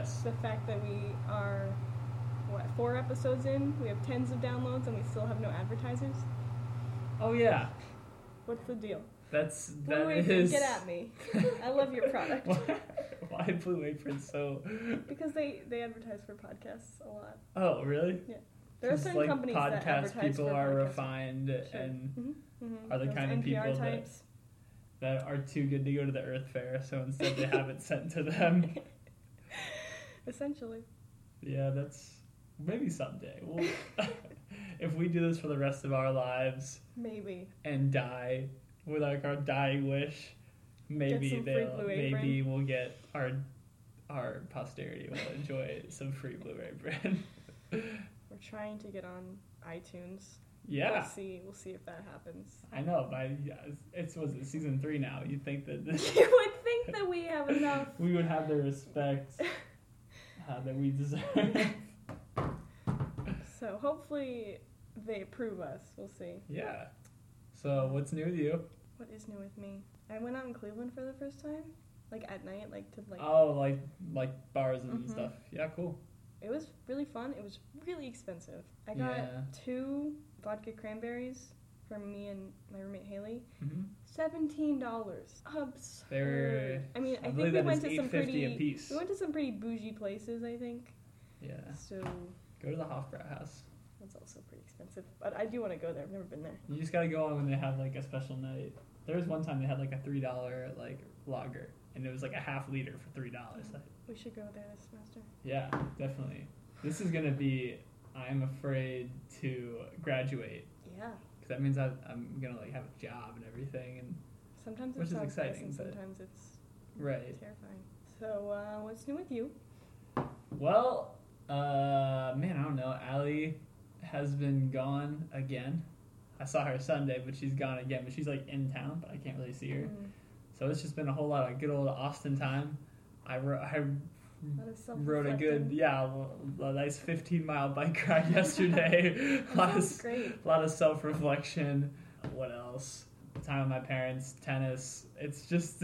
Yes. The fact that we are what four episodes in, we have tens of downloads, and we still have no advertisers. Oh yeah. What's the deal? That's Blue that Apron, is. get at me. I love your product. Why Blue Apron so? Because they they advertise for podcasts a lot. Oh really? Yeah. There are Just certain like companies that podcast advertise people for are podcasts. refined Sure. and Mm-hmm. Are the kind of NPR people that- types. that are too good to go to the Earth Fare, so instead they have it sent to them. Essentially. Yeah, that's maybe someday. We'll, if we do this for the rest of our lives Maybe. and die with like our dying wish, maybe they'll Blue maybe we'll get our our posterity will enjoy some free Apron. We're trying to get on iTunes. yeah. We'll see. We'll see if that happens. I know, but yeah, it's was it season three now. You'd think that this, you would think that we have enough. we would have the respect uh, that we deserve. So hopefully they approve us. We'll see. yeah. So what's new with you? What is new with me? I went out in Cleveland for the first time, like at night, like to like. Oh, like like bars and Mhm. stuff. Yeah, cool. It was really fun. It was really expensive. I got Yeah. two vodka cranberries for me and my roommate Haley. hmm Seventeen dollars. Absurd. They're. I mean, I, I, think we went to some pretty. a piece. We went to some pretty bougie places, I think. Yeah. So Go to the Hofbrau house. that's also pretty expensive. But I do want to go there. I've never been there. You just gotta go on when they have like a special night. There was one time they had like a three dollar like lager, and it was like a half liter for three dollars. We should go there this semester. Yeah, definitely. This is gonna be. I'm afraid to graduate Yeah. That means I, I'm gonna like have a job and everything. And Sometimes Which is nice exciting, sometimes it's right. terrifying. So uh, what's new with you? Well, uh, man, I don't know. Allie has been gone again. I saw her Sunday, but she's gone again. But she's like in town, but I can't really see her. Mm, So it's just been a whole lot of good old Austin time. I wrote, I wrote a good, yeah, a nice 15 mile bike ride yesterday. a lot of, great. a lot of self reflection. What else? Time with my parents, tennis. It's just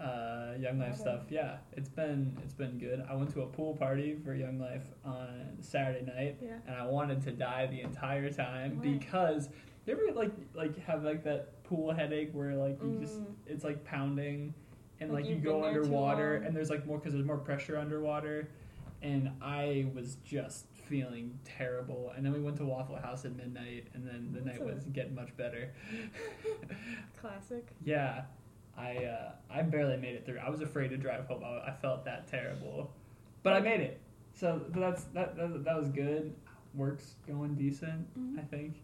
uh, Young Life stuff. Yeah, it's been it's been good. I went to a pool party for Young Life on Saturday night, Yeah. and I wanted to die the entire time Why? because you ever like like have like that pool headache where like you just Mm. it's like pounding and Like like, you go been there too underwater and there's like more because there's more pressure underwater. And i was just feeling terrible. And then we went to waffle house at midnight and then the night was getting much better. Classic. yeah. I uh, i barely made it through. I was afraid to drive home. I, I felt that terrible. But i made it. So but that's that, that that was good. Work's going decent Mhm. i think.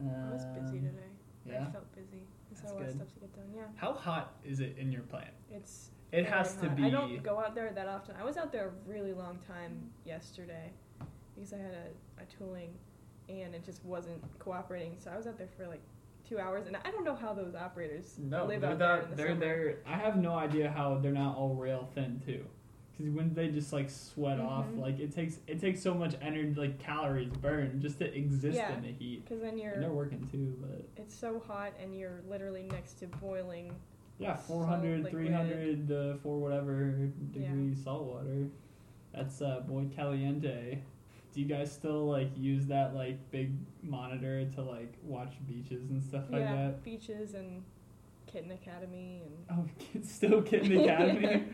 I was busy Um, today. yeah. I felt busy. That's a lot of good. stuff to get done. Yeah. how hot is it in your plant It's it has to be I don't go out there that often. I was out there a really long time yesterday because I had a, a tooling and it just wasn't cooperating. So I was out there for like two hours, and I don't know how those operators No, live they're there not- the they're summer. they're. I have no idea how they're not all rail thin too, because when they just like sweat off, Mhm. like it takes it takes so much energy, like calories burned just to exist Yeah. in the heat. Because then And they're you're, working too, but it's so hot, and you're literally next to boiling. yeah, Salt 400, liquid. 300, uh, whatever degree salt water. That's uh, boy caliente. Do you guys still like use that like big monitor to like watch beaches and stuff like yeah, that? beaches and Kitten Academy and Oh, it's still Kitten Academy.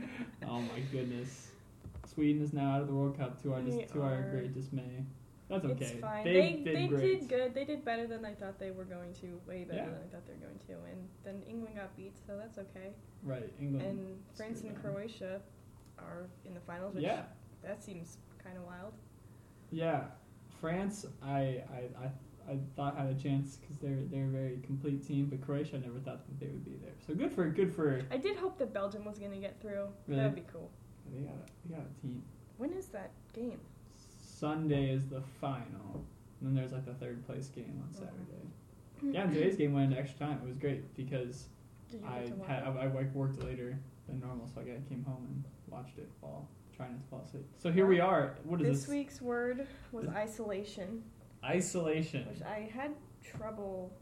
oh my goodness. Sweden is now out of the World Cup to our dis- to our great dismay. That's okay. It's fine. They, They did they did good. They did better than I thought they were going to. Way better Yeah. than I thought they were going to. And then England got beat, so that's okay. Right, England. And France and. Croatia are in the finals, which Yeah, that seems kind of wild. yeah. France, I I, I, I thought had a chance because they're they're a very complete team, but Croatia I never thought that they would be there. So good for good for. I did hope that Belgium was going to get through. Really? That'd be cool. They got a, they got a team. When is that game? Sunday is the final. And then there's like the third place game on Oh. Saturday. Yeah, and today's game went into extra time. It was great because I get to watch had? I, I like, worked later than normal, so I came home and watched it while trying not to fall asleep. So here we are. What is This this? week's word was isolation, Isolation. which I had trouble.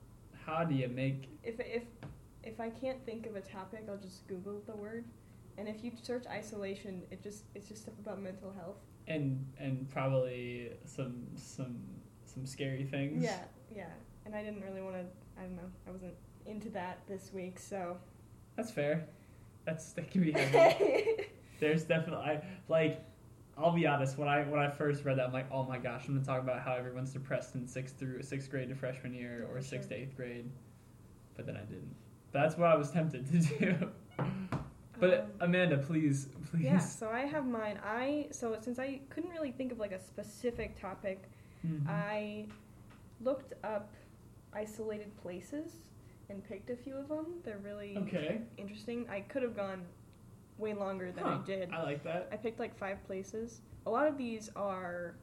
How do you make? If if if I can't think of a topic, I'll just Google the word, And if you search isolation, it just it's just stuff about mental health. And and probably some some some scary things. Yeah, yeah. And I didn't really want to. I don't know. I wasn't into that this week, so. That's fair. That's that can be heavy. There's definitely I like. I'll be honest. When I when I first read that, I'm like, oh my gosh, I'm gonna talk about how everyone's depressed in sixth through sixth grade to freshman year or sixth to eighth grade, but then I didn't. That's what I was tempted to do. But Um, Amanda, please, please. Yeah, so I have mine. I so since I couldn't really think of like a specific topic, Mhm. I looked up isolated places and picked a few of them. They're really okay. interesting. I could have gone way longer than Huh, I did. I like that. I picked like five places. A lot of these are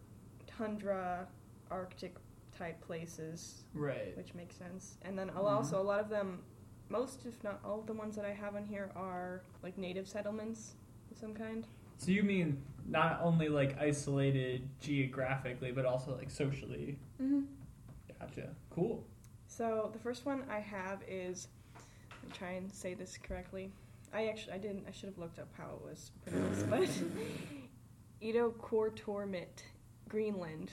tundra, Arctic type places, Right. which makes sense. And then Mhm. Also a lot of them, most if not all of the ones that I have on here are like native settlements of some kind. So you mean not only like isolated geographically, but also like socially? Mm-hmm. Gotcha. Cool. So the first one I have is, let me try and say this correctly. I actually I didn't I should have looked up how it was pronounced, but Ittoqqortoormiit, Greenland,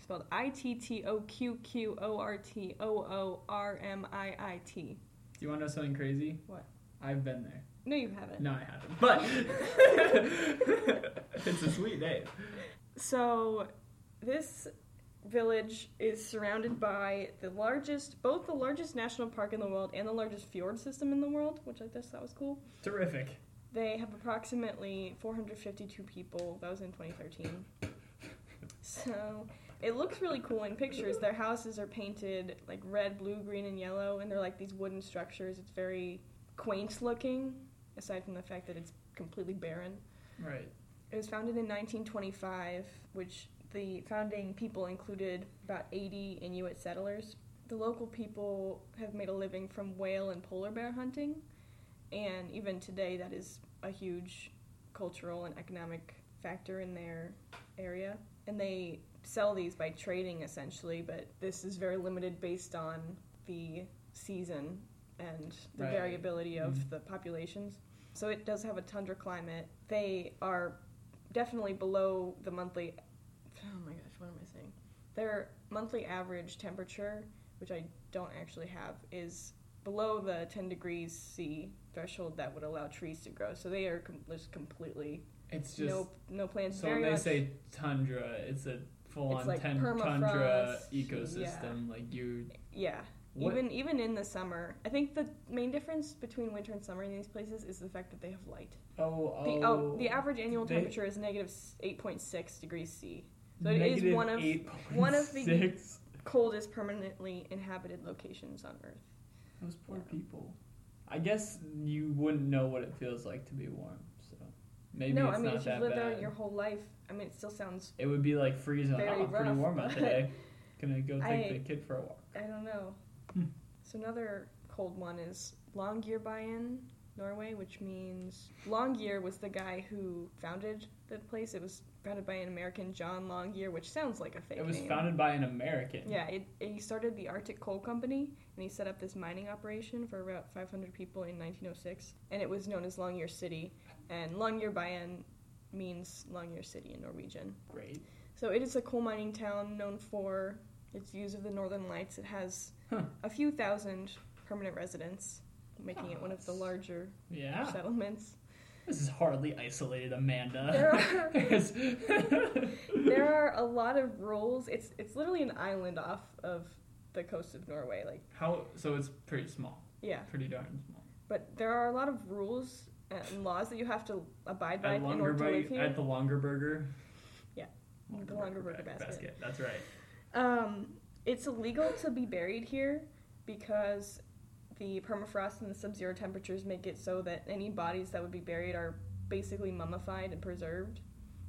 spelled I T T O Q Q O R T O O R M I I T. Do you want to know something crazy? What? I've been there. No, you haven't. No, I haven't. But it's a sweet name. So, this village is surrounded by the largest, both the largest national park in the world and the largest fjord system in the world, which I guess that was cool. Terrific. They have approximately 452 people. That was in 2013. So it looks really cool in pictures. Their houses are painted like red, blue, green, and yellow, and they're like these wooden structures. It's very quaint looking, aside from the fact that it's completely barren. Right. It was founded in 1925, which the founding people included about 80 Inuit settlers. The local people have made a living from whale and polar bear hunting, and even today, that is a huge cultural and economic factor in their area. And they sell these by trading essentially, but this is very limited based on the season and the Right. variability of Mhm. the populations. So it does have a tundra climate. They are definitely below the monthly. Oh my gosh, what am I saying? Their monthly average temperature, which I don't actually have, is below the 10 degrees C threshold that would allow trees to grow. So they are com- just completely It's just no no plants. so when they much, say tundra, it's a full on like ten- tundra yeah. ecosystem. Like you yeah. What- Even even in the summer, I think the main difference between winter and summer in these places is the fact that they have light. Oh, oh. The oh, the average annual they- temperature is negative eight point six degrees C. So it is Negative one of- 8.6. one of the- coldest permanently inhabited locations on Earth. Those poor Yeah. people. I guess you wouldn't know what it feels like to be warm, so maybe no, it's I mean not if you've that lived there your whole life, I mean it still sounds It would be like freezing. Oh, pretty warm out today. Gonna go take I- the kid for a walk. I don't know. Hmm. So another cold one is Longyearbyen, Norway, which means Longyear was the guy who founded the place. It was founded by an American, John Longyear, which sounds like a fake It was name. founded by an American. Yeah, it, he started the Arctic Coal Company, and he set up this mining operation for about 500 people in 1906, and it was known as Longyear City. And Longyear Longyearbyen means Longyear City in Norwegian. Great. So it is a coal mining town known for its views of the northern lights. It has Huh. a few thousand permanent residents, making it one of the larger Yeah. settlements. This is hardly isolated, Amanda. There are- there are a lot of rules. It's it's literally an island off of the coast of Norway. Like How? So it's pretty small. yeah, Pretty darn small. but there are a lot of rules and laws that you have to abide by At in order to live here. at the Longaberger. Yeah. The Longaberger basket. That's right. Um, it's illegal to be buried here because the permafrost and the sub-zero temperatures make it so that any bodies that would be buried are basically mummified and preserved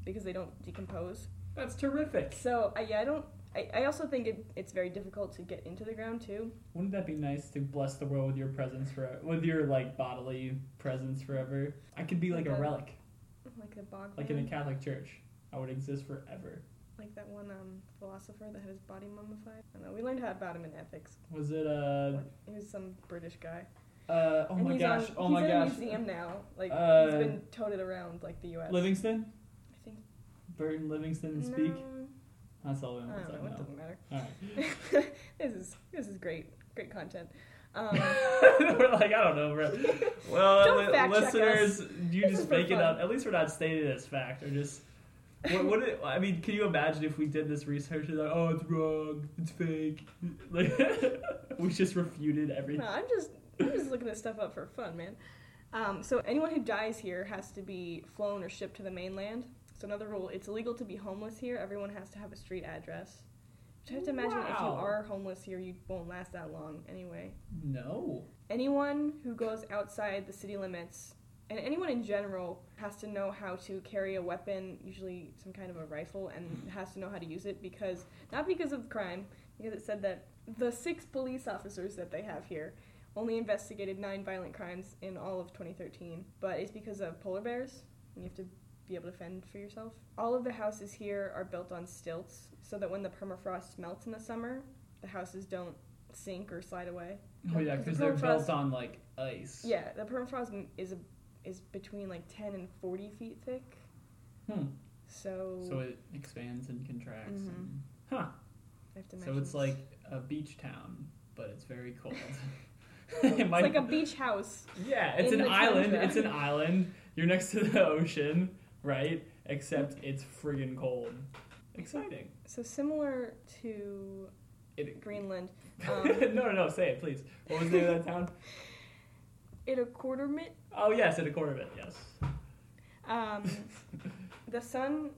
because they don't decompose. That's terrific. So I yeah, I don't. I, I also think it, it's very difficult to get into the ground too. Wouldn't that be nice to bless the world with your presence for with your like bodily presence forever? I could be like, Like a a- relic, Like the bog like in a Catholic church. I would exist forever. Like that one um, philosopher that had his body mummified. I don't know. We learned about him in ethics. Was it uh He was some British guy. Uh, oh and my gosh! on- oh he's in a museum now. Like Uh, he's been toted around like the U.S. Livingston, I think. Burton Livingston speak. That's all we I don't know. It doesn't matter. All right. this is this is great, great content. Um, we're like, I don't know, bro. Well, li- listeners, you This just make it up. At least we're not stating it as fact, or just. What, what it, I mean, can you imagine if we did this research and like, oh, it's wrong, it's fake, like we just refuted everything. no, I'm just I'm just looking this stuff up for fun, man. Um, so anyone who dies here has to be flown or shipped to the mainland. So another rule: it's illegal to be homeless here. Everyone has to have a street address. Which I have to imagine if you are homeless here, you won't last that long anyway. No. anyone who goes outside the city limits and anyone in general has to know how to carry a weapon usually some kind of a rifle and has to know how to use it because not because of crime because it said that the six police officers that they have here only investigated nine violent crimes in all of 2013 but it's because of polar bears and you have to be able to fend for yourself all of the houses here are built on stilts so that when the permafrost melts in the summer the houses don't sink or slide away Oh yeah, Because the they're built on like ice. yeah, the permafrost is a, is between like ten and forty feet thick. Hmm. So, So it expands and contracts. Mhm. And, huh. I have to So it's this. like a beach town, but it's very cold. it's it might, like a beach house. yeah, it's an island. tundra. It's an island. You're next to the ocean, right? Except it's friggin' cold. Exciting. So similar to It, Greenland, no, um, no, no. Say it, please. What was the name of that town? In a quarter mit, Oh yes, in a quarter of it. Yes. um, the sun.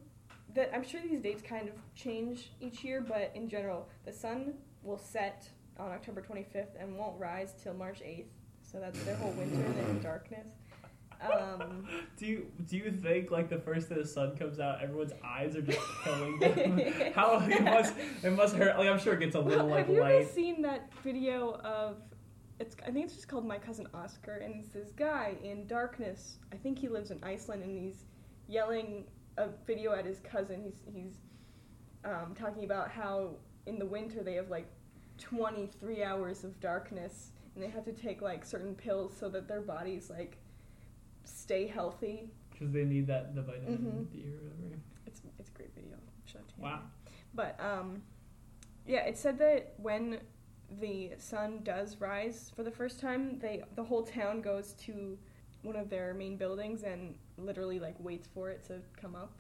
That I'm sure these dates kind of change each year, but in general, the sun will set on October 25th and won't rise till March 8th. So that's their whole winter. In darkness. Um, Do you do you think like the first day the sun comes out, everyone's eyes are just killing them? How it must it must hurt. Like I'm sure it gets a little Well, like have you light. seen that video of? It's I think it's just called My Cousin Oscar, and it's this guy in darkness. I think he lives in Iceland, and he's yelling a video at his cousin. He's he's um, talking about how in the winter they have like 23 hours of darkness, and they have to take like certain pills so that their bodies like stay healthy. Because they need that the vitamin Mhm. D or whatever. It's it's a great video. Show it to you. Wow. But um, yeah, it said that when the sun does rise for the first time, they the whole town goes to one of their main buildings and literally like waits for it to come up,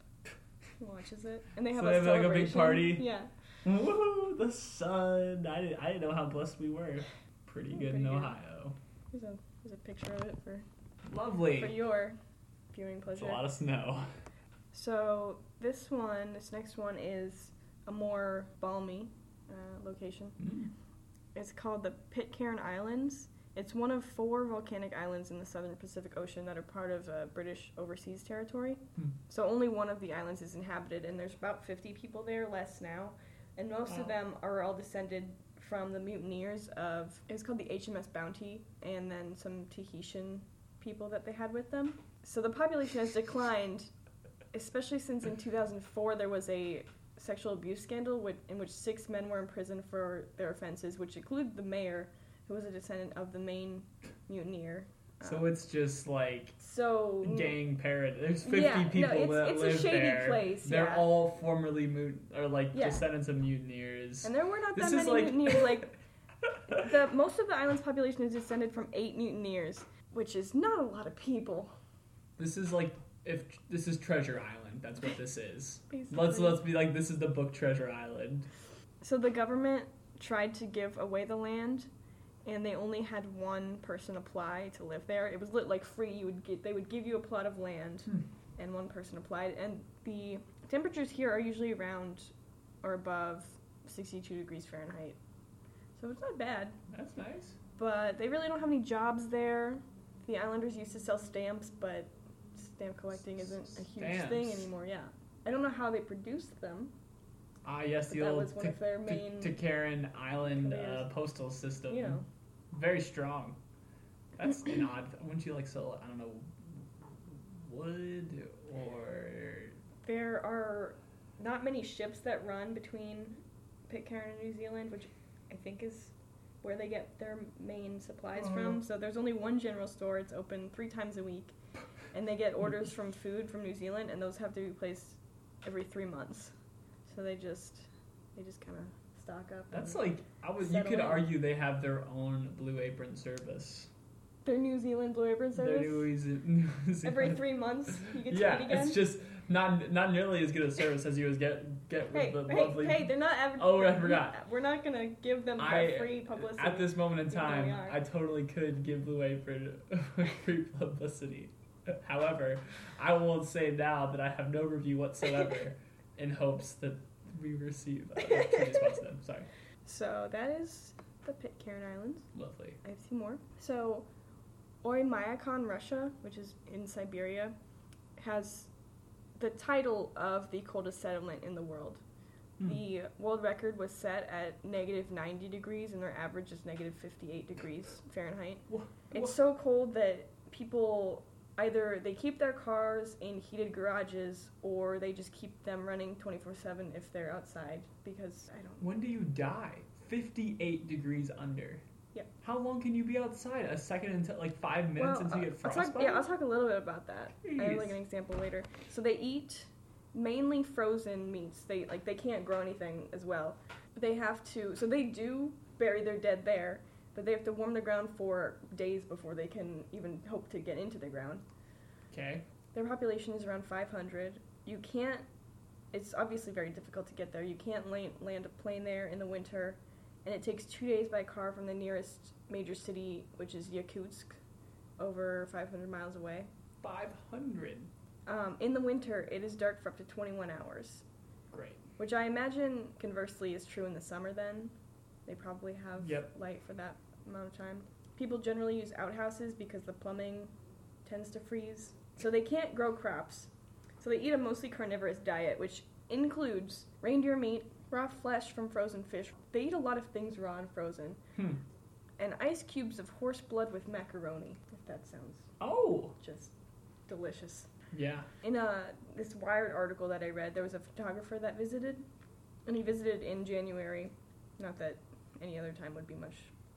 watches it, and they have So a they have, like, a big party? Yeah, Woo, the sun! I didn't, I didn't know how blessed we were. Pretty Yeah, good pretty in good. Ohio. there's a there's a picture of it for lovely for your viewing It's pleasure. a lot of snow. So this one, this next one is a more balmy uh, location. Mm. It's called the Pitcairn Islands. It's one of four volcanic islands in the southern Pacific Ocean that are part of uh, British overseas territory. Hmm. So only one of the islands is inhabited, and there's about 50 people there, less now. And most Wow. of them are all descended from the mutineers of, it was called the HMS Bounty, and then some Tahitian people that they had with them. So the population has declined, especially since in 2004 there was a sexual abuse scandal with, in which six men were imprisoned for their offenses, which included the mayor, who was a descendant of the main mutineer. So Um, it's just like so gang parent. There's 50 Yeah, no, people it's- that it's a live shady there. place, They're yeah. all formerly mut or like Yeah. descendants of mutineers. And there were not This that many like- mutineers. Like the most of the island's population is descended from eight mutineers, which is not a lot of people. This is like if this is Treasure Island. That's what this is. Basically. let's let's be like this is the book Treasure Island. So the government tried to give away the land, and they only had one person apply to live there. It was lit like free. You would get they would give you a plot of land, Hmm. and one person applied. And the temperatures here are usually around or above 62 degrees Fahrenheit, so it's not bad. That's nice. but they really don't have any jobs there. The islanders used to sell stamps, but stamp collecting isn't a huge thing anymore. Yeah, I don't know how they produced them. Ah, yes, the that old was one of their main Karen Island uh, careers. postal system. You know, Very strong. That's an odd. Wouldn't you like sell? I don't know, wood or there are not many ships that run between Pitcairn and New Zealand, which I think is where they get their main supplies Oh. from. So there's only one general store. It's open three times a week, and they get orders from food from New Zealand, and those have to be placed every three months. So they just they just kind of stock up. That's like I was. You could in. argue they have their own Blue Apron service. their New Zealand Blue Apron Their service. New Zealand- Every three months, you get yeah, eat again. it's just not not nearly as good a service as you would get get with the hey, lovely. hey! They're not. Adver- Oh, I forgot. We're not gonna give them I- free publicity. At this moment in even though we time. I totally could give Blue Apron free publicity. However, I will say now that I have no review whatsoever in hopes that we receive a response to them. Sorry. So that is the Pitcairn Islands. Lovely. I have two more. So, Oymyakon, Russia, which is in Siberia, has the title of the coldest settlement in the world. Hmm. The world record was set at negative 90 degrees, and their average is negative 58 degrees Fahrenheit. It's so cold that people either they keep their cars in heated garages or they just keep them running 24/7 if they're outside because I don't When do you die? 58 degrees under. Yeah. How long can you be outside? A second until like five minutes until you uh, get I'll frostbite? talk, yeah, I'll talk a little bit about that. I have like an example later. So they eat mainly frozen meats. They like they can't grow anything as well. They have to. So they do bury their dead there, but they have to warm the ground for days before they can even hope to get into the ground. Okay. Their population is around 500. You can't. It's obviously very difficult to get there. You can't la- land a plane there in the winter, and it takes two days by car from the nearest major city, which is Yakutsk, over 500 miles away. 500. Um, in the winter, it is dark for up to 21 hours, Great. which I imagine conversely is true in the summer then. They probably have Yep. light for that amount of time. People generally use outhouses because the plumbing tends to freeze. So they can't grow crops. So they eat a mostly carnivorous diet, which includes reindeer meat, raw flesh from frozen fish. They eat a lot of things raw and frozen. Hmm. And ice cubes of horse blood with macaroni, if that sounds Oh. just delicious. Yeah. In a this Wired article that I read, there was a photographer that visited, and he visited in January. Not that any other time would be much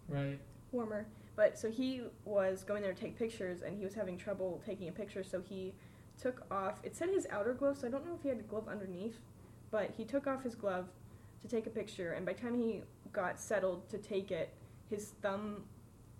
Right. warmer, but so he was going there to take pictures, and he was having trouble taking a picture. So he took off. It said his outer glove, so I don't know if he had a glove underneath, but he took off his glove to take a picture, and by the time he got settled to take it, his thumb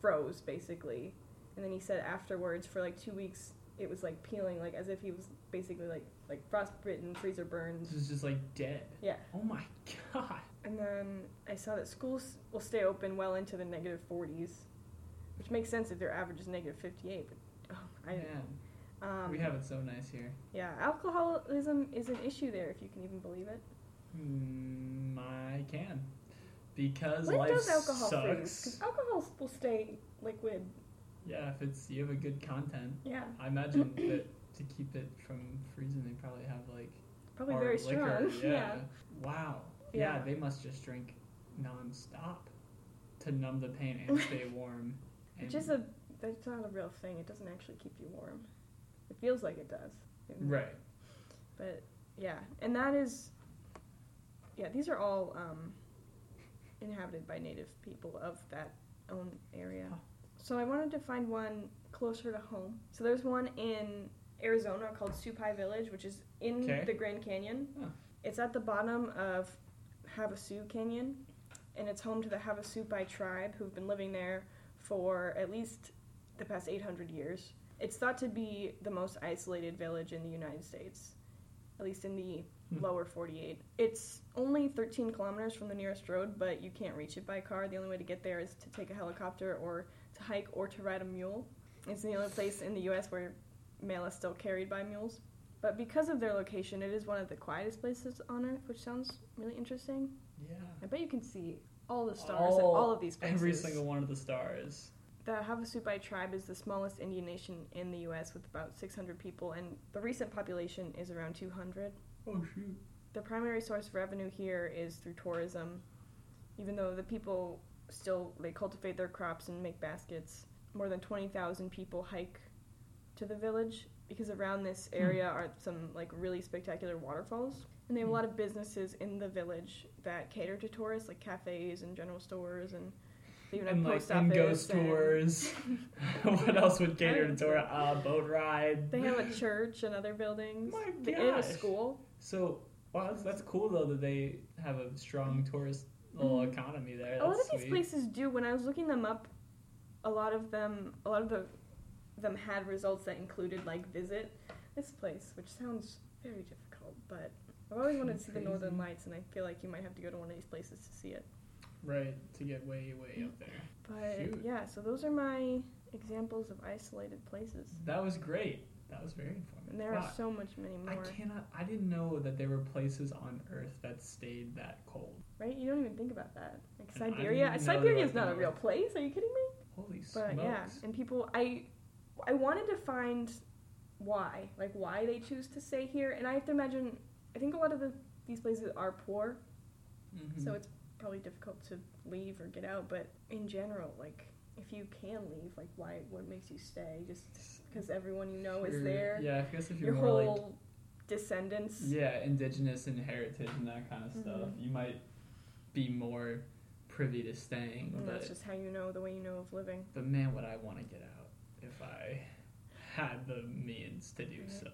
froze basically, and then he said afterwards for like two weeks it was like peeling, like as if he was basically like like frostbitten, freezer burns. This is just like dead. Yeah. Oh my god. And then I saw that schools will stay open well into the negative 40s, which makes sense if their average is negative 58. But oh, I Man, um, we have it so nice here. yeah, alcoholism is an issue there if you can even believe it. Mm, I can. Because When life does alcohol sucks. Because alcohol will stay liquid. Yeah, if it's you have a good content. Yeah, I imagine that to keep it from freezing, they probably have like probably very liquor. strong. Yeah. yeah. Wow. Yeah. Yeah. they must just drink nonstop to numb the pain and stay warm. And Which is a that's not a real thing. It doesn't actually keep you warm. It feels like it does. right. But yeah, and that is yeah, these are all um, inhabited by native people of that own area. Huh. So I wanted to find one closer to home. So there's one in Arizona called Supai Village, which is in the Grand Canyon. Huh. It's at the bottom of Havasu Canyon, and it's home to the Havasupai tribe who've been living there for at least the past 800 years. It's thought to be the most isolated village in the United States, at least in the Hmm. lower 48. It's only 13 kilometers from the nearest road, but you can't reach it by car. The only way to get there is to take a helicopter or to hike or to ride a mule. It's the only place in the U.S. where mail is still carried by mules. But because of their location, it is one of the quietest places on Earth, which sounds really interesting. Yeah. I bet you can see all the stars at all of these places. Every single one of the stars. The Havasupai tribe is the smallest Indian nation in the U.S. with about 600 people, and the recent population is around 200. Oh shoot. The primary source of revenue here is through tourism, even though the people still they cultivate their crops and make baskets. More than 20,000 people hike to the village because around this Hmm. area are some like really spectacular waterfalls. And they have a lot of businesses in the village that cater to tourists, like cafes and general stores and They even and have like post and ghost and- tour. what else would cater to tour? Uh, boat ride. They have a church and other buildings. My They- a school. So, that's, that's cool though that they have a strong tourist little economy there. a lot of That's these sweet. places do. When I was looking them up, a lot of them, a lot of the, them had results that included like visit this place, which sounds very difficult. But I've always wanted to see the Northern Lights, and I feel like you might have to go to one of these places to see it. Right to get way way up there. But Shoot. yeah, so those are my examples of isolated places, That was great. That was very informative. and there Wow. are so much many more. I cannot. I didn't know that there were places on Earth that stayed that cold. Right? You don't even think about that. Like And Siberia. Siberia is not a real place. Are you kidding me? Holy But smokes! yeah, and people, I, I wanted to find why, like why they choose to stay here, and I have to imagine. I think a lot of the these places are poor, Mhm. so it's probably difficult to leave or get out. But in general, like if you can leave, like why? What makes you stay? Just because everyone you know is there. Yeah, I guess if you're Your more whole like descendants. yeah, indigenous and heritage and that kind of stuff, Mhm. you might be more privy to staying. And but that's just how you know the way you know of living. But man, would I want to get out if I had the means to do so.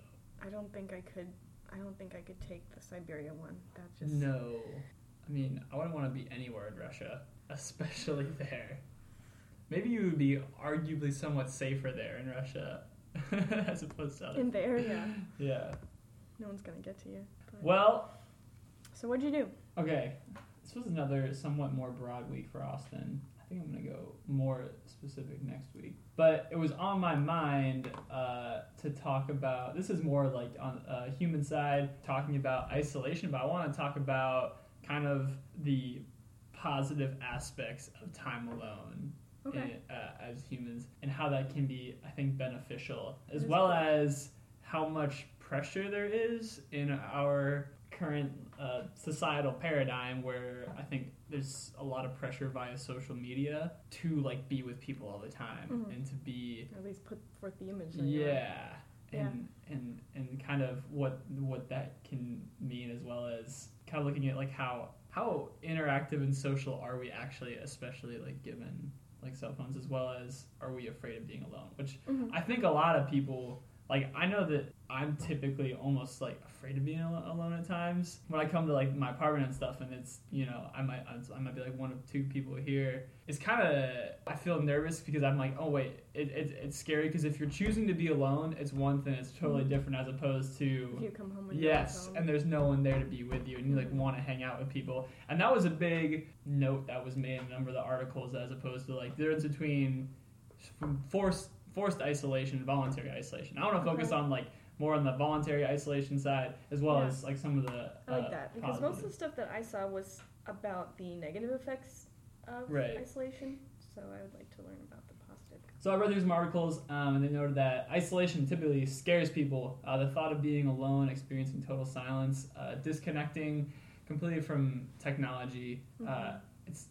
I don't think I could. I don't think I could take the Siberia one. That just No. I mean, I wouldn't want to be anywhere in Russia, especially there. Maybe you would be arguably somewhat safer there in Russia as opposed to other. in there. Yeah, Yeah. no one's gonna get to you. But- Well, so what'd you do? okay. This was another somewhat more broad week for Austin. I think I'm going to go more specific next week. But it was on my mind uh, to talk about this is more like on a human side, talking about isolation, but I want to talk about kind of the positive aspects of time alone Okay. in, uh, as humans and how that can be, I think, beneficial, as That's well cool. as how much pressure there is in our current uh, societal paradigm where I think there's a lot of pressure via social media to like be with people all the time Mhm. and to be at least put forth the image. yeah and and and kind of what what that can mean as well as kind of looking at like how how interactive and social are we actually especially like given like cell phones as well as are we afraid of being alone which Mhm. I think a lot of people like I know that I'm typically almost like afraid of being alone at times. When I come to like my apartment and stuff and it's you know I might I might be like one of two people here it's kind of I feel nervous because I'm like oh wait it, it, it's scary because if you're choosing to be alone it's one thing it's totally mm-hmm. different as opposed If to you come home and yes alone. and there's no one there to be with you and you like mm-hmm. want to hang out with people. And that was a big note that was made in a number of the articles as opposed to like the difference between forced forced isolation and voluntary isolation i want to focus Okay. on like more on the voluntary isolation side as well Yeah. as like some of the I like uh, that because most of the stuff that I saw was about the negative effects of Right. isolation. So I would like to learn about the positive. So I read through some articles, um, and they noted that isolation typically scares people. Uh, the thought of being alone, experiencing total silence, uh, disconnecting completely from technology. Uh, Mhm. it's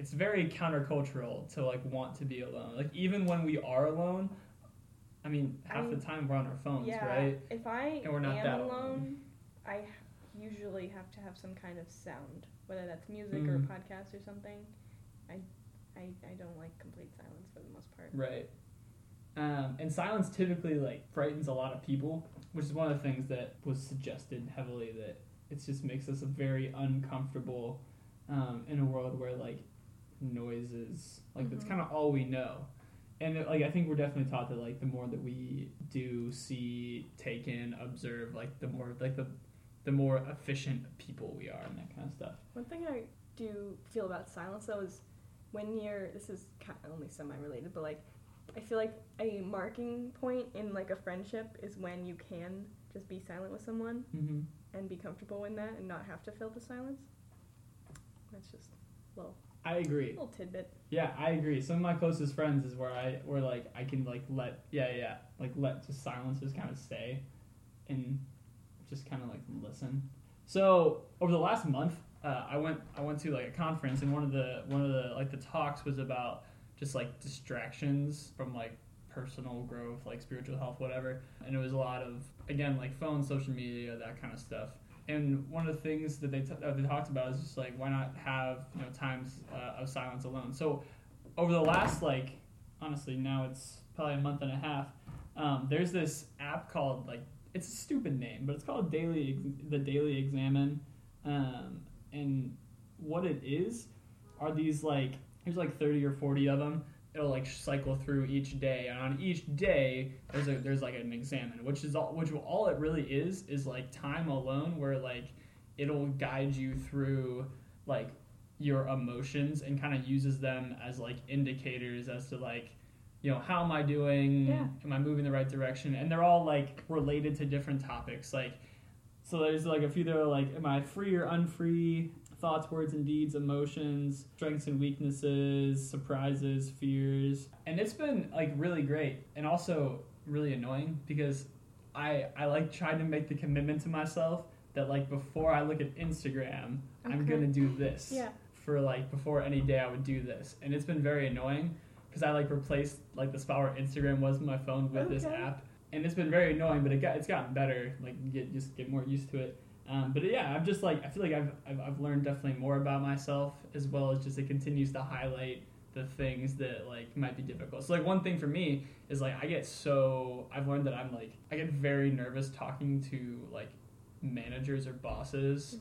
it's very countercultural to like want to be alone. Like even when we are alone, I mean, half I- the time we're on our phones, yeah, right? if I And we're not am that alone, alone. I usually have to have some kind of sound, whether that's music or a Mm. podcast or something. I, I, I don't like complete silence for the most part. Right. Um, and silence typically like frightens a lot of people, which is one of the things that was suggested heavily that it just makes us very uncomfortable um, in a world where like noises like that's Mhm. kind of all we know. And it, like I think we're definitely taught that like the more that we do see, take in, observe, like the more like the the more efficient people we are and that kind of stuff. One thing I do feel about silence though is when you're this is kind of only semi related, but like I feel like a marking point in like a friendship is when you can just be silent with someone Mm-hmm. and be comfortable in that and not have to fill the silence. That's just little I agree. little tidbit. Yeah, I agree. Some of my closest friends is where I where like I can like let yeah yeah like let just silence just kind of stay, and just kind of like listen. So over the last month, uh, I went I went to like a conference and one of the one of the like the talks was about just like distractions from like personal growth, like spiritual health, whatever. And it was a lot of again like phone, social media, that kind of stuff. And one of the things that they, t- that they talked about is just like why not have you know times uh, of silence alone. So over the last like honestly now it's probably a month and a half. Um, there's this app called like it's a stupid name, but it's called Daily the Daily Examen, um, and what it is are these like there's like 30 or 40 of them it'll like cycle through each day and on each day there's a there's like an examen which is all which all it really is is like time alone where like it'll guide you through like your emotions and kind of uses them as like indicators as to like you know how am i doing? Yeah. am i moving the right direction? And they're all like related to different topics like so there's like a few that are like am i free or unfree thoughts words and deeds emotions strengths and weaknesses surprises fears. And it's been like really great and also really annoying because i i like trying to make the commitment to myself that like before i look at instagram i'm gonna do this Yeah. for like before any day i would do this. And it's been very annoying because i like replaced like the spot where instagram was on my phone with this app. And it's been very annoying but it got it's gotten better like get just get more used to it um, but yeah i'm just like i feel like I've, I've i've learned definitely more about myself as well as just it continues to highlight the things that like might be difficult so like one thing for me is like i get so i've learned that i'm like i get very nervous talking to like managers or bosses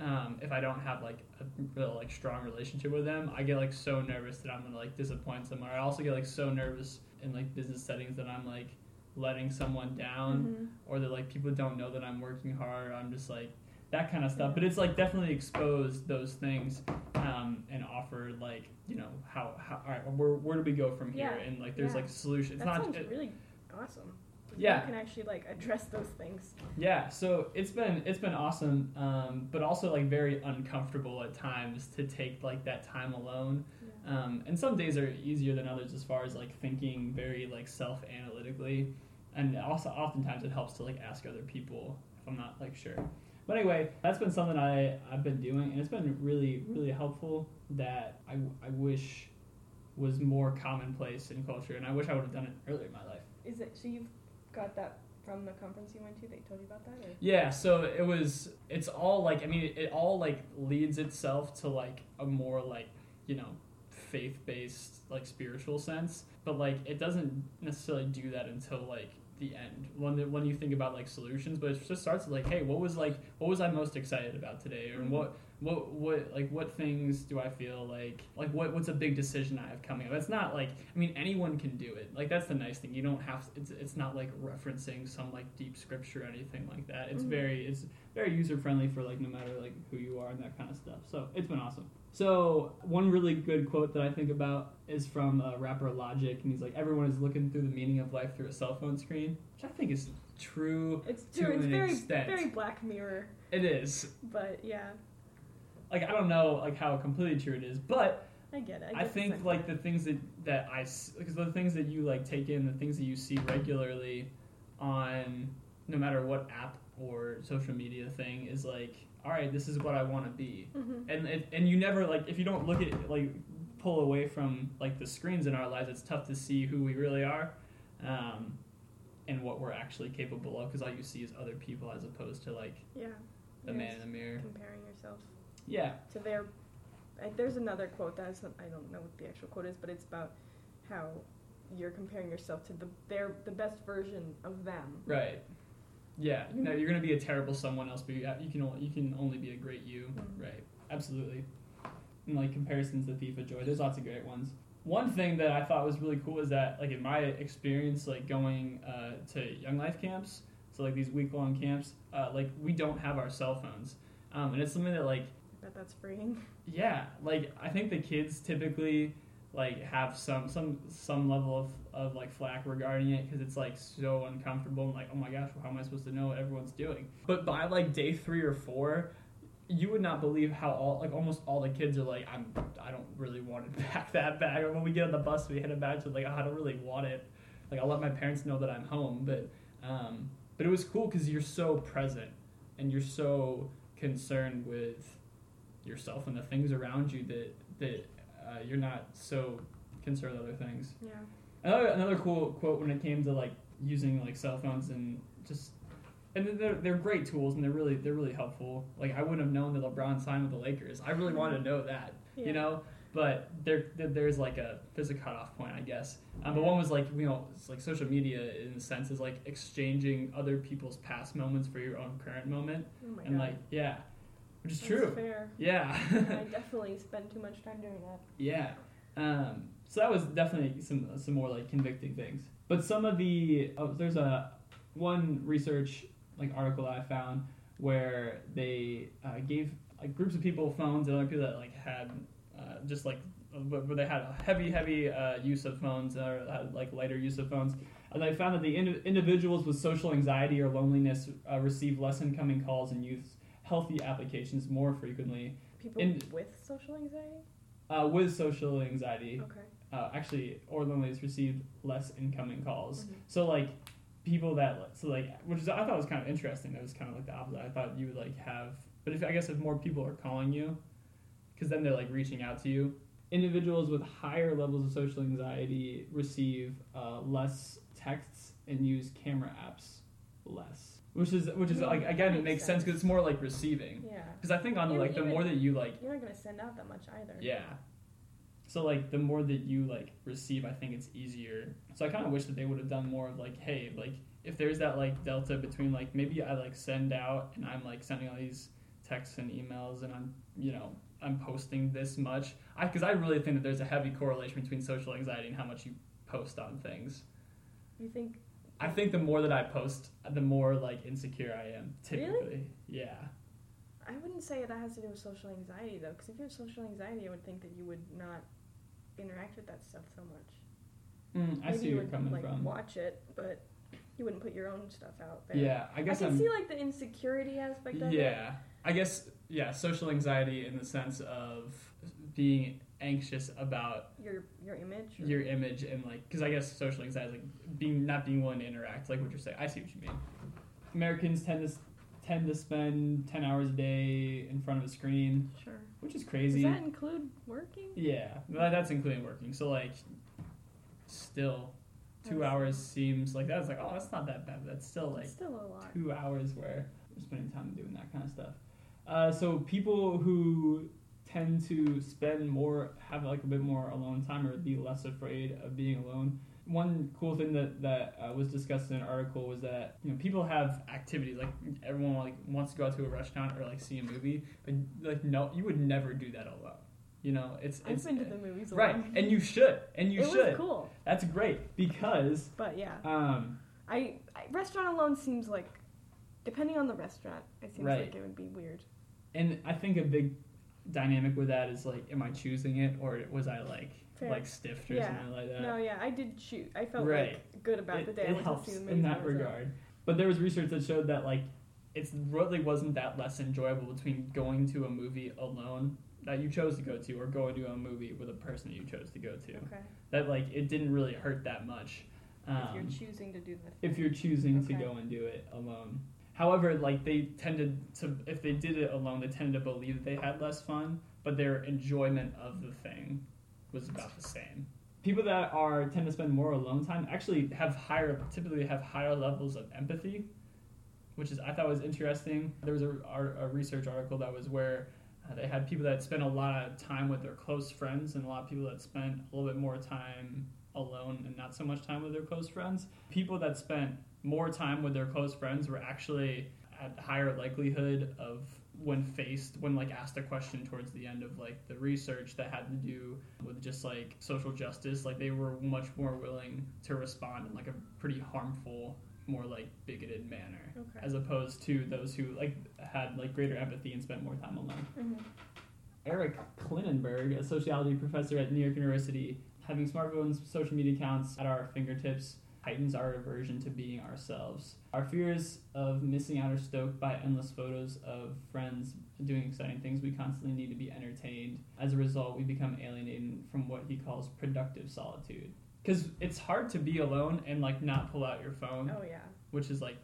Mhm. um, if I don't have like a real like strong relationship with them, I get like so nervous that I'm gonna like disappoint someone. I also get like so nervous in like business settings that I'm like letting someone down Mhm. or that like people don't know that I'm working hard. I'm just like that kind of stuff. But it's like definitely exposed those things um, and offered like you know how how all right where where do we go from here Yeah. and like there's Yeah. like solutions. It's that not sounds it- really awesome. Yeah. You can actually like address those things. Yeah, so it's been it's been awesome, um, but also like very uncomfortable at times to take like that time alone. Yeah. Um, and some days are easier than others as far as like thinking very like self analytically, and also oftentimes it helps to like ask other people if I'm not like sure. But anyway, that's been something I I've been doing, and it's been really really helpful. That I I wish was more commonplace in culture, and I wish I would have done it earlier in my life. Is it so you've got that from the conference you went to? They told you about that, or Yeah, so it was. It's all like I mean, it all like leads itself to like a more like you know faith based like spiritual sense, but like it doesn't necessarily do that until like the end when the, when you think about like solutions. But it just starts with like, hey, what was like what was I most excited about today, or Mhm. what what what like what things do I feel like like what what's a big decision I have coming up? It's not like I mean anyone can do it. Like that's the nice thing. You don't have it's it's not like referencing some like deep scripture or anything like that. It's Mhm. very it's very user friendly for like no matter like who you are and that kind of stuff. So it's been awesome. So one really good quote that I think about is from uh, rapper Logic, and he's like, "Everyone is looking through the meaning of life through a cell phone screen," which I think is true. it's To true. It's an very extent. very Black Mirror, It is but yeah, like I don't know like how completely true it is, but I get it. I, the think sentiment. like the things that that I because the things that you like take in, the things that you see regularly on no matter what app or social media thing is like, all right, this is what I want to be, Mhm. and it, and you never like if you don't look at like pull away from like the screens in our lives, it's tough to see who we really are. Um, and what we're actually capable of, because all you see is other people as opposed to like yeah, the man in the mirror. comparing yourself Yeah, to their. I, there's another quote that is, I don't know what the actual quote is, but it's about how you're comparing yourself to the their the best version of them. Right. Yeah. No, you're gonna be a terrible someone else, but you, you can only, you can only be a great you. Mhm. Right. Absolutely. And like comparisons to Thief of Joy, there's lots of great ones. One thing that I thought was really cool is that like in my experience, like going uh, to Young Life camps, so like these week long camps, uh, like we don't have our cell phones, um, and it's something that like I bet that's freeing. yeah, like I think the kids typically like have some some some level of, of like flack regarding it because it's like so uncomfortable and like oh my gosh, how am I supposed to know what everyone's doing? But by like day three or four, you would not believe how all like almost all the kids are like I'm I don't really want it back that bad. Or when we get on the bus, we hit it back to like oh, I don't really want it. Like I'll let my parents know that I'm home, but um, but it was cool because you're so present and you're so concerned with yourself and the things around you that that uh, you're not so concerned with other things. Yeah. Another another cool quote when it came to like using like cell phones and just and they're they're great tools and they're really they're really helpful. Like I wouldn't have known that LeBron signed with the Lakers. I really wanted to know that. Yeah. You know, but there there- there's like a there's a cutoff point, I guess. Um, but one was like you know it's like social media in a sense is like exchanging other people's past moments for your own current moment, Oh my and god. like yeah, which is That's true. fair. Yeah. I definitely spend too much time doing that. Yeah. Um, so that was definitely some some more like convicting things. But some of the oh, there's a one research like article I found where they uh, gave like groups of people phones and other people that like had uh, just like where they had a heavy heavy uh, use of phones or had like lighter use of phones. And they found that the indi- individuals with social anxiety or loneliness uh, receive less incoming calls and use healthy applications more frequently People In- with social anxiety? uh, with social anxiety Okay. uh, actually or loneliness received less incoming calls. Mhm. So like people that so like which is I thought was kind of interesting. That was kind of like the opposite. I thought you would like have, but if I guess if more people are calling you, because then they're like reaching out to you. Individuals with higher levels of social anxiety receive uh, less texts and use camera apps less, which is which is like mm, again that it makes sense because it's more like receiving. Yeah. Because I think on the like the even- more that you like You're not gonna send out that much either. yeah. So like the more that you like receive, I think it's easier. So I kind of wish that they would have done more of like, hey, like if there's that like delta between like maybe I like send out and I'm like sending all these texts and emails and I'm you know I'm posting this much. I because I really think that there's a heavy correlation between social anxiety and how much you post on things. You think I think the more that I post, the more like insecure I am. Really? Typically, yeah. I wouldn't say that has to do with social anxiety though, because if you have social anxiety, I would think that you would not interact with that stuff so much. Mm, I Maybe see you where would you're coming like from. watch it, but you wouldn't put your own stuff out there. Yeah, I I, guess can I'm. see like the insecurity aspect of it. Yeah, I guess yeah, social anxiety in the sense of being anxious about Your your image. or- your image and like because I guess social anxiety is like being not being willing to interact, like what you're saying. I see what you mean. Americans tend to tend to spend ten hours a day in front of a screen, Sure. which is crazy. Does that include working? yeah, that, that's including working. So like, still, two That's- hours seems like that's like oh that's not that bad. That's still like still a lot. two hours where we're spending time doing that kind of stuff. Uh, so people who tend to spend more, have like a bit more alone time, or be less afraid of being alone. One cool thing that that uh, was discussed in an article was that you know people have activities like everyone like wants to go out to a restaurant or like see a movie, but like no, you would never do that alone. You know, it's I've it's been to the movies right, and you should, and you it should. was cool, That's great because but yeah, um, I, I restaurant alone seems like, depending on the restaurant, it seems Right. like it would be weird. And I think a big dynamic with that is like, am I choosing it or was I like Fair. like stiffed or Yeah. something like that? No, yeah, I did shoot. I felt Right. like good about it, the day I it went helps to see the movie. in that regard. But there was research that showed that like it's really wasn't that less enjoyable between going to a movie alone that you chose to go to or going to a movie with a person that you chose to go to. Okay. That like it didn't really hurt that much. Um, if you're choosing to do that. if you're choosing to go and do it alone. However, like they tended to, if they did it alone, they tended to believe that they had less fun, but their enjoyment of the thing was about the same. People that are tend to spend more alone time actually have higher, typically have higher levels of empathy, which is I thought was interesting. There was a, a research article that was where uh, they had people that spent a lot of time with their close friends, and a lot of people that spent a little bit more time alone and not so much time with their close friends. People that spent more time with their close friends were actually at higher likelihood of when faced when like asked a question towards the end of like the research that had to do with just like social justice like they were much more willing to respond in like a pretty harmful more like bigoted manner Okay. as opposed to those who like had like greater empathy and spent more time alone Mhm. Eric Klinenberg, a sociology professor at New York University, having smartphones, social media accounts at our fingertips heightens our aversion to being ourselves. Our fears of missing out are stoked by endless photos of friends doing exciting things. We constantly need to be entertained. As a result, we become alienated from what he calls productive solitude. Because it's hard to be alone and like not pull out your phone, Oh yeah. which is like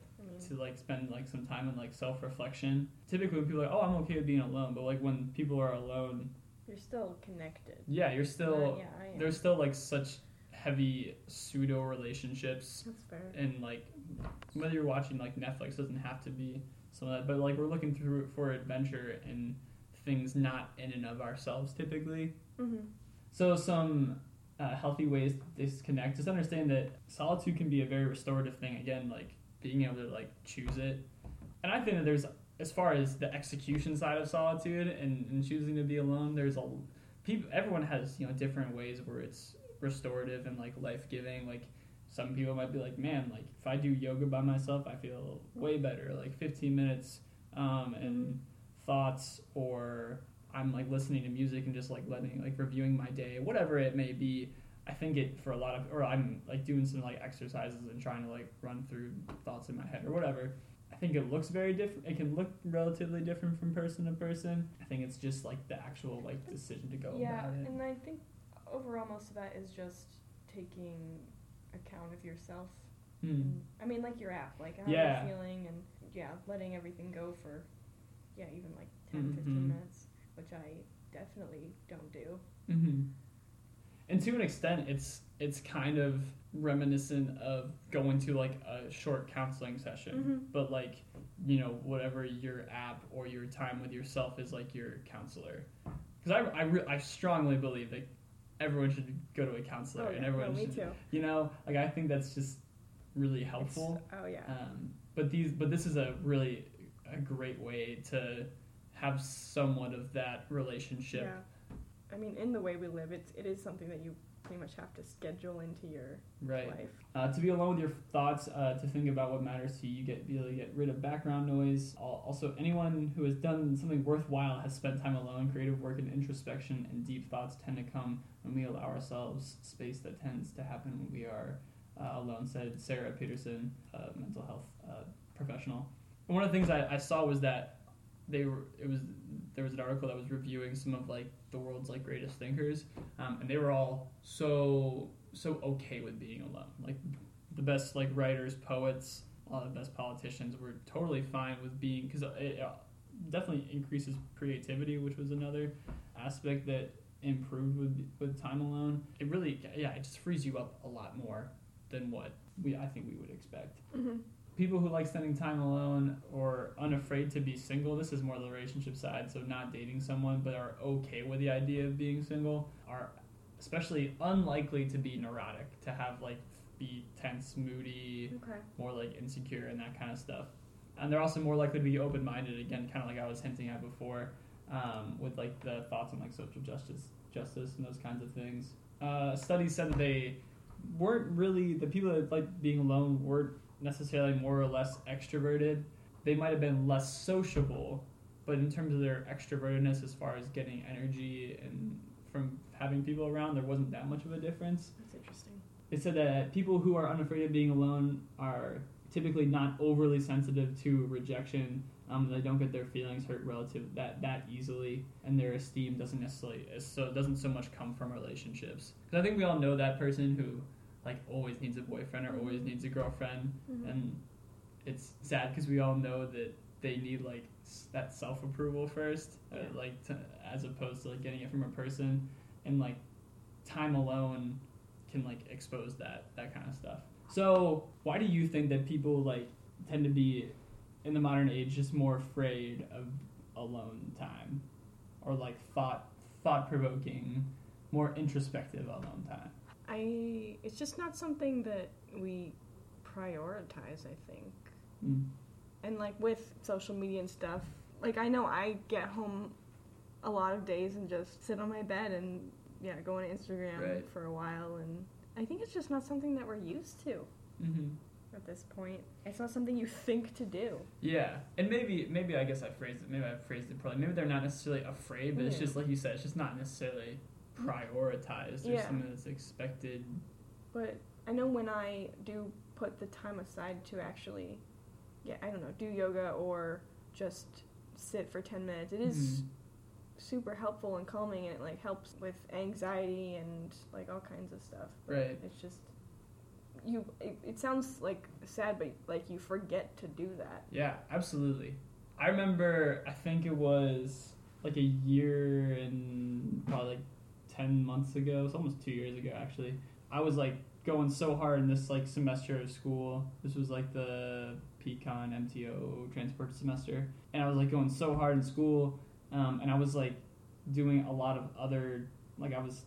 to like spend like some time in like self reflection. Typically, when people are like, "Oh, I'm okay with being alone," but like when people are alone, you're still connected. yeah, you're still Uh, yeah, I am. there's still like such heavy pseudo relationships, That's fair. and like whether you're watching like Netflix doesn't have to be some of that, but like we're looking through for adventure and things not in and of ourselves typically. Mm-hmm. So some uh, healthy ways to disconnect. Just understand that solitude can be a very restorative thing. Again, like being able to like choose it. And I think that there's as far as the execution side of solitude and, and choosing to be alone, there's a people everyone has, you know, different ways where it's restorative and like life giving. Like some people might be like, Man, like if I do yoga by myself I feel way better. Like fifteen minutes um, and thoughts or I'm like listening to music and just like letting like reviewing my day, whatever it may be. I think it for a lot of, or I'm like doing some like exercises and trying to like run through thoughts in my head or whatever. I think it looks very different. It can look relatively different from person to person. I think it's just like the actual like decision to go Yeah, about it. and I think overall most of that is just taking account of yourself. And, I mean, like your app, like how Yeah. you're feeling, and yeah, letting everything go for, yeah, even like 10, 15 Mhm. minutes, which I definitely don't do. hmm And to an extent, it's it's kind of reminiscent of going to like a short counseling session, Mhm. but like you know whatever your app or your time with yourself is like your counselor. Because I I, re- I strongly believe that everyone should go to a counselor oh, and everyone no, should too. you know like I think that's just really helpful. It's- oh yeah. Um, but these, but this is a really a great way to have somewhat of that relationship. Yeah. I mean, in the way we live, it's it is something that you pretty much have to schedule into your Right. life. Uh, to be alone with your thoughts, uh, to think about what matters to you, you get be able to get rid of background noise. Also, anyone who has done something worthwhile has spent time alone. Creative work and introspection and deep thoughts tend to come when we allow ourselves space that tends to happen when we are uh, alone. Said Sarah Peterson, a mental health uh, professional. And one of the things I, I saw was that they were it was there was an article that was reviewing some of like the world's like greatest thinkers, um, and they were all so so okay with being alone. Like the best like writers, poets, a lot of the best politicians were totally fine with being because it uh, definitely increases creativity, which was another aspect that improved with with time alone. It really yeah, it just frees you up a lot more than what we I think we would expect Mm-hmm. People who like spending time alone or unafraid to be single this is more the relationship side so not dating someone but are okay with the idea of being single are especially unlikely to be neurotic to have like be tense moody Okay. more like insecure and that kind of stuff and they're also more likely to be open-minded again kind of like i was hinting at before um, with like the thoughts on like social justice justice and those kinds of things uh, studies said that they weren't really the people that like being alone weren't necessarily more or less extroverted they might have been less sociable but in terms of their extrovertedness as far as getting energy and from having people around there wasn't that much of a difference That's interesting. it said that people who are unafraid of being alone are typically not overly sensitive to rejection. Um, they don't get their feelings hurt relative that that easily, and their esteem doesn't necessarily so doesn't so much come from relationships. Because I think we all know that person who like always needs a boyfriend or always needs a girlfriend, Mhm. and it's sad because we all know that they need like s- that self approval first, uh, Yeah. like to, as opposed to like getting it from a person, and like time alone can like expose that that kind of stuff. So why do you think that people like tend to be in the modern age just more afraid of alone time, or like thought thought provoking, more introspective alone time? I it's just not something that we prioritize. I think, Mm. and like with social media and stuff, like I know I get home a lot of days and just sit on my bed and yeah, go on Instagram Right. for a while, and I think it's just not something that we're used to Mm-hmm. at this point. It's not something you think to do. Yeah, and maybe maybe I guess I phrased it. Maybe I phrased it poorly. Maybe they're not necessarily afraid, but it's just like you said. It's just not necessarily prioritized or Yeah. something that's expected. But I know when I do put the time aside to actually, yeah, I don't know, do yoga or just sit for 10 minutes, it is Mhm. super helpful and calming and it like helps with anxiety and like all kinds of stuff. But Right. It's just, you, it, it sounds like sad, but like you forget to do that. Yeah, absolutely. I remember. I think it was like a year and probably like ten months ago. It's almost two years ago actually. I was like going so hard in this like semester of school. This was like the PCon MTO transport semester, and I was like going so hard in school um, and I was like doing a lot of other like I was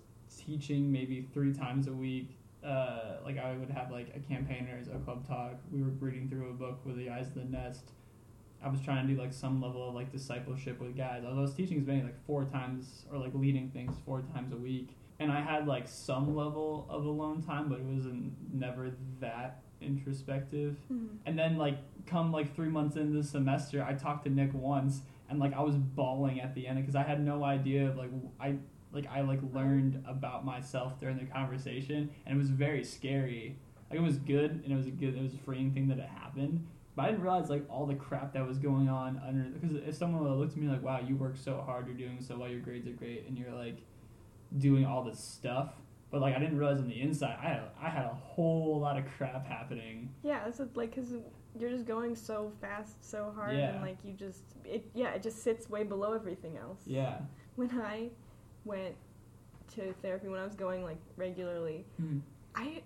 teaching maybe three times a week. Uh, like I would have like a campaigners, a club talk. We were reading through a book with the eyes of the nest. I was trying to do like some level of like discipleship with guys. I was teaching as many like four times or like leading things four times a week, and I had like some level of alone time, but it was never that introspective. Mm-hmm. And then like come like three months into the semester, I talked to Nick once, and like I was bawling at the end because I had no idea of like I like I like learned about myself during the conversation, and it was very scary. Like it was good, and it was a good, it was a freeing thing that it happened. But I didn't realize like all the crap that was going on under because if someone looked at me like, "Wow, you work so hard, you're doing so well, your grades are great," and you're like doing all this stuff, but like I didn't realize on the inside, I had I had a whole lot of crap happening. Yeah, it's like because you're just going so fast, so hard, Yeah. and like you just it yeah it just sits way below everything else. Yeah. When I went to therapy when I was going like regularly, Hmm. I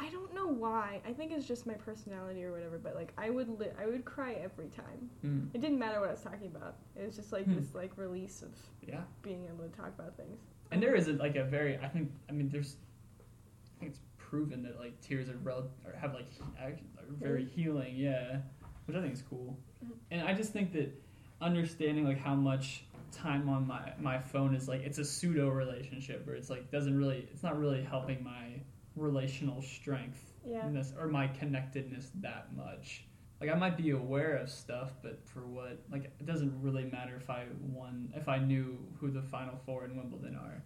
I don't know why. I think it's just my personality or whatever. But like I would li- I would cry every time. Hmm. It didn't matter what I was talking about. It was just like Hmm. this like release of Yeah. being able to talk about things. And there is a, like a very I think I mean there's I think it's proven that like tears are rel- or have like are very healing, yeah, which I think is cool. Mhm. And I just think that understanding like how much time on my my phone is like it's a pseudo relationship where it's like doesn't really it's not really helping my relational strength Yeah. this or my connectedness that much. Like I might be aware of stuff, but for what? Like it doesn't really matter if I won, if I knew who the final four in Wimbledon are.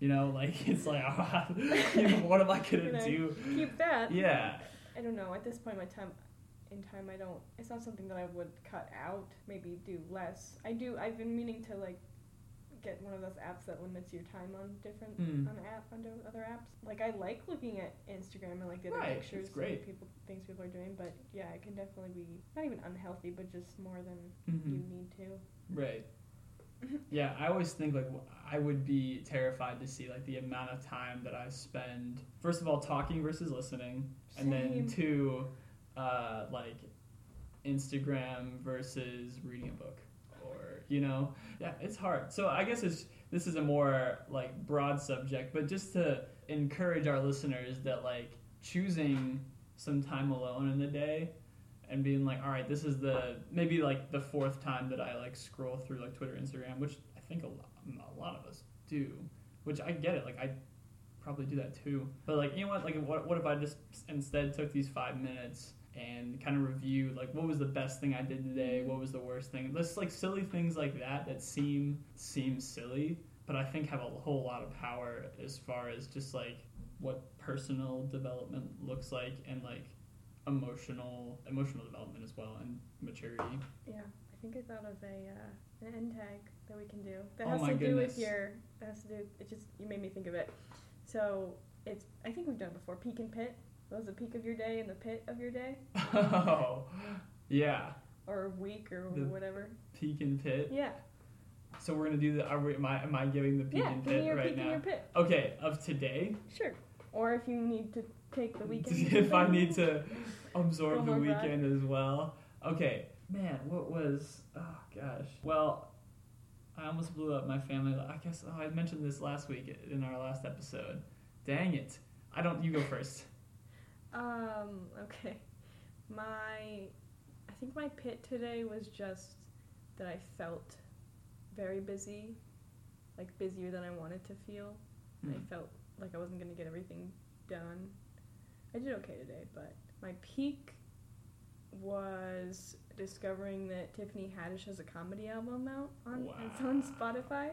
You know, like it's like, you know, what am I gonna know, do? Keep that. Yeah, I don't know. At this point in my time, in time, I don't. It's not something that I would cut out. Maybe do less. I do. I've been meaning to like get one of those apps that limits your time on different Hmm. on app on other apps. Like I like looking at Instagram and like the Right, pictures great. people things people are doing. But yeah, it can definitely be not even unhealthy, but just more than hmm you need to. right. Yeah, I always think like I would be terrified to see like the amount of time that I spend. First of all, talking versus listening, and then Same. two, uh, like Instagram versus reading a book, you know, yeah, it's hard. So I guess it's this is a more like broad subject, but just to encourage our listeners that like choosing some time alone in the day and being like, all right, this is the maybe like the fourth time that I like scroll through like Twitter, Instagram, which I think a lot, a lot of us do. Which I get it, like I probably do that too. But like, you know what? Like, what what if I just instead took these five minutes and kind of review like what was the best thing I did today, what was the worst thing? Just like silly things like that that seem seem silly, but I think have a whole lot of power as far as just like what personal development looks like and like emotional emotional development as well and maturity. Yeah, I think I thought of a uh, an end tag that we can do that Oh has to do with goodness. your that has to do. It just you made me think of it. So it's I think we've done it before. Peak and pit. What was the peak of your day and the pit of your day, Oh, yeah, or week, or The- whatever? peak and pit. Yeah, So we're gonna do the. Are we, am I am I giving the peak yeah. and pit your right peak now? and your pit. Okay, of today. Sure. Or if you need to take the weekend. if I need to absorb the weekend as well. Okay, man, what was? Oh gosh. Well, I almost blew up my family. I guess oh, I mentioned this last week in our last episode. Dang it! I don't. You go first. Um. Okay. My, I think my pit today was just that I felt very busy, like busier than I wanted to feel. Hmm. I felt like I wasn't gonna get everything done. I did okay today, but my peak was discovering that Tiffany Haddish has a comedy album out on it's on Spotify.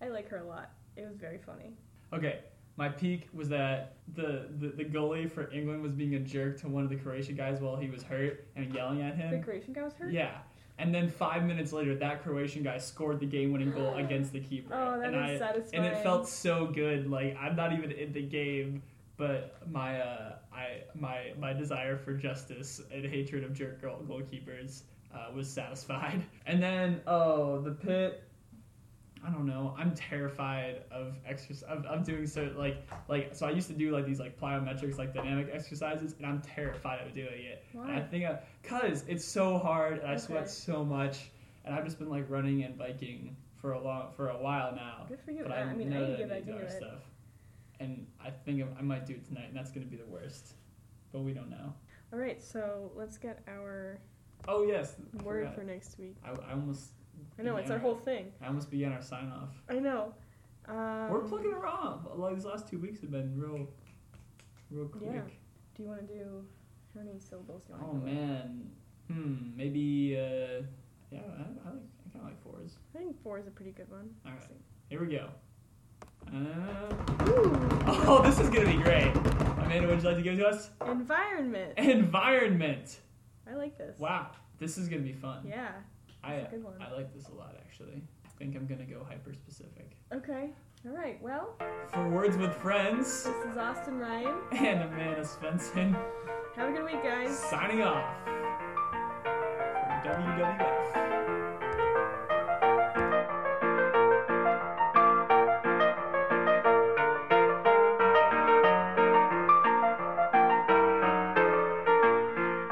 I like her a lot. It was very funny. Okay, my peak was that the, the, the goalie for England was being a jerk to one of the Croatian guys while he was hurt and yelling at him. The. Croatian guy was hurt. Yeah. And then five minutes later, that Croatian guy scored the game-winning goal against the keeper. Oh, that and is I, satisfying. and it felt so good. Like I'm not even in the game, but my uh, I my my desire for justice and hatred of jerk goal, goalkeepers uh, was satisfied. And then oh, the pit. I don't know. I'm terrified of exercise of, of doing so like like so I used to do like these like plyometrics like dynamic exercises and I'm terrified of doing it. And I think uh, I, cuz it's so hard and I Okay. sweat so much and I've just been like running and biking for a long for a while now. Good for you. But I, I, mean, know I need that to get back need to do into it. stuff, and I think I might do it tonight, and that's gonna be the worst. But we don't know. All right, so let's get our Oh yes, word for next week. I, I almost I know it's began our whole thing. I almost began our sign off. I know. Um, We're plugging around. Like these last two weeks have been real, real quick. Yeah. Do you want to do how many syllables do you Oh want to do? man, hmm, maybe uh, yeah, I, I like I kind of like fours. I think four is a pretty good one. All right. Here we go. Uh, oh, this is gonna be great. Amanda, would you like to give it to us? environment. Environment. I like this. Wow, this is gonna be fun. Yeah, I that's a good one. I like this a lot actually. I think I'm gonna go hyper specific. Okay. All right. Well, For words with friends this is Austin Ryan. and Amanda Svensson Have a good week, guys. signing off for WWF.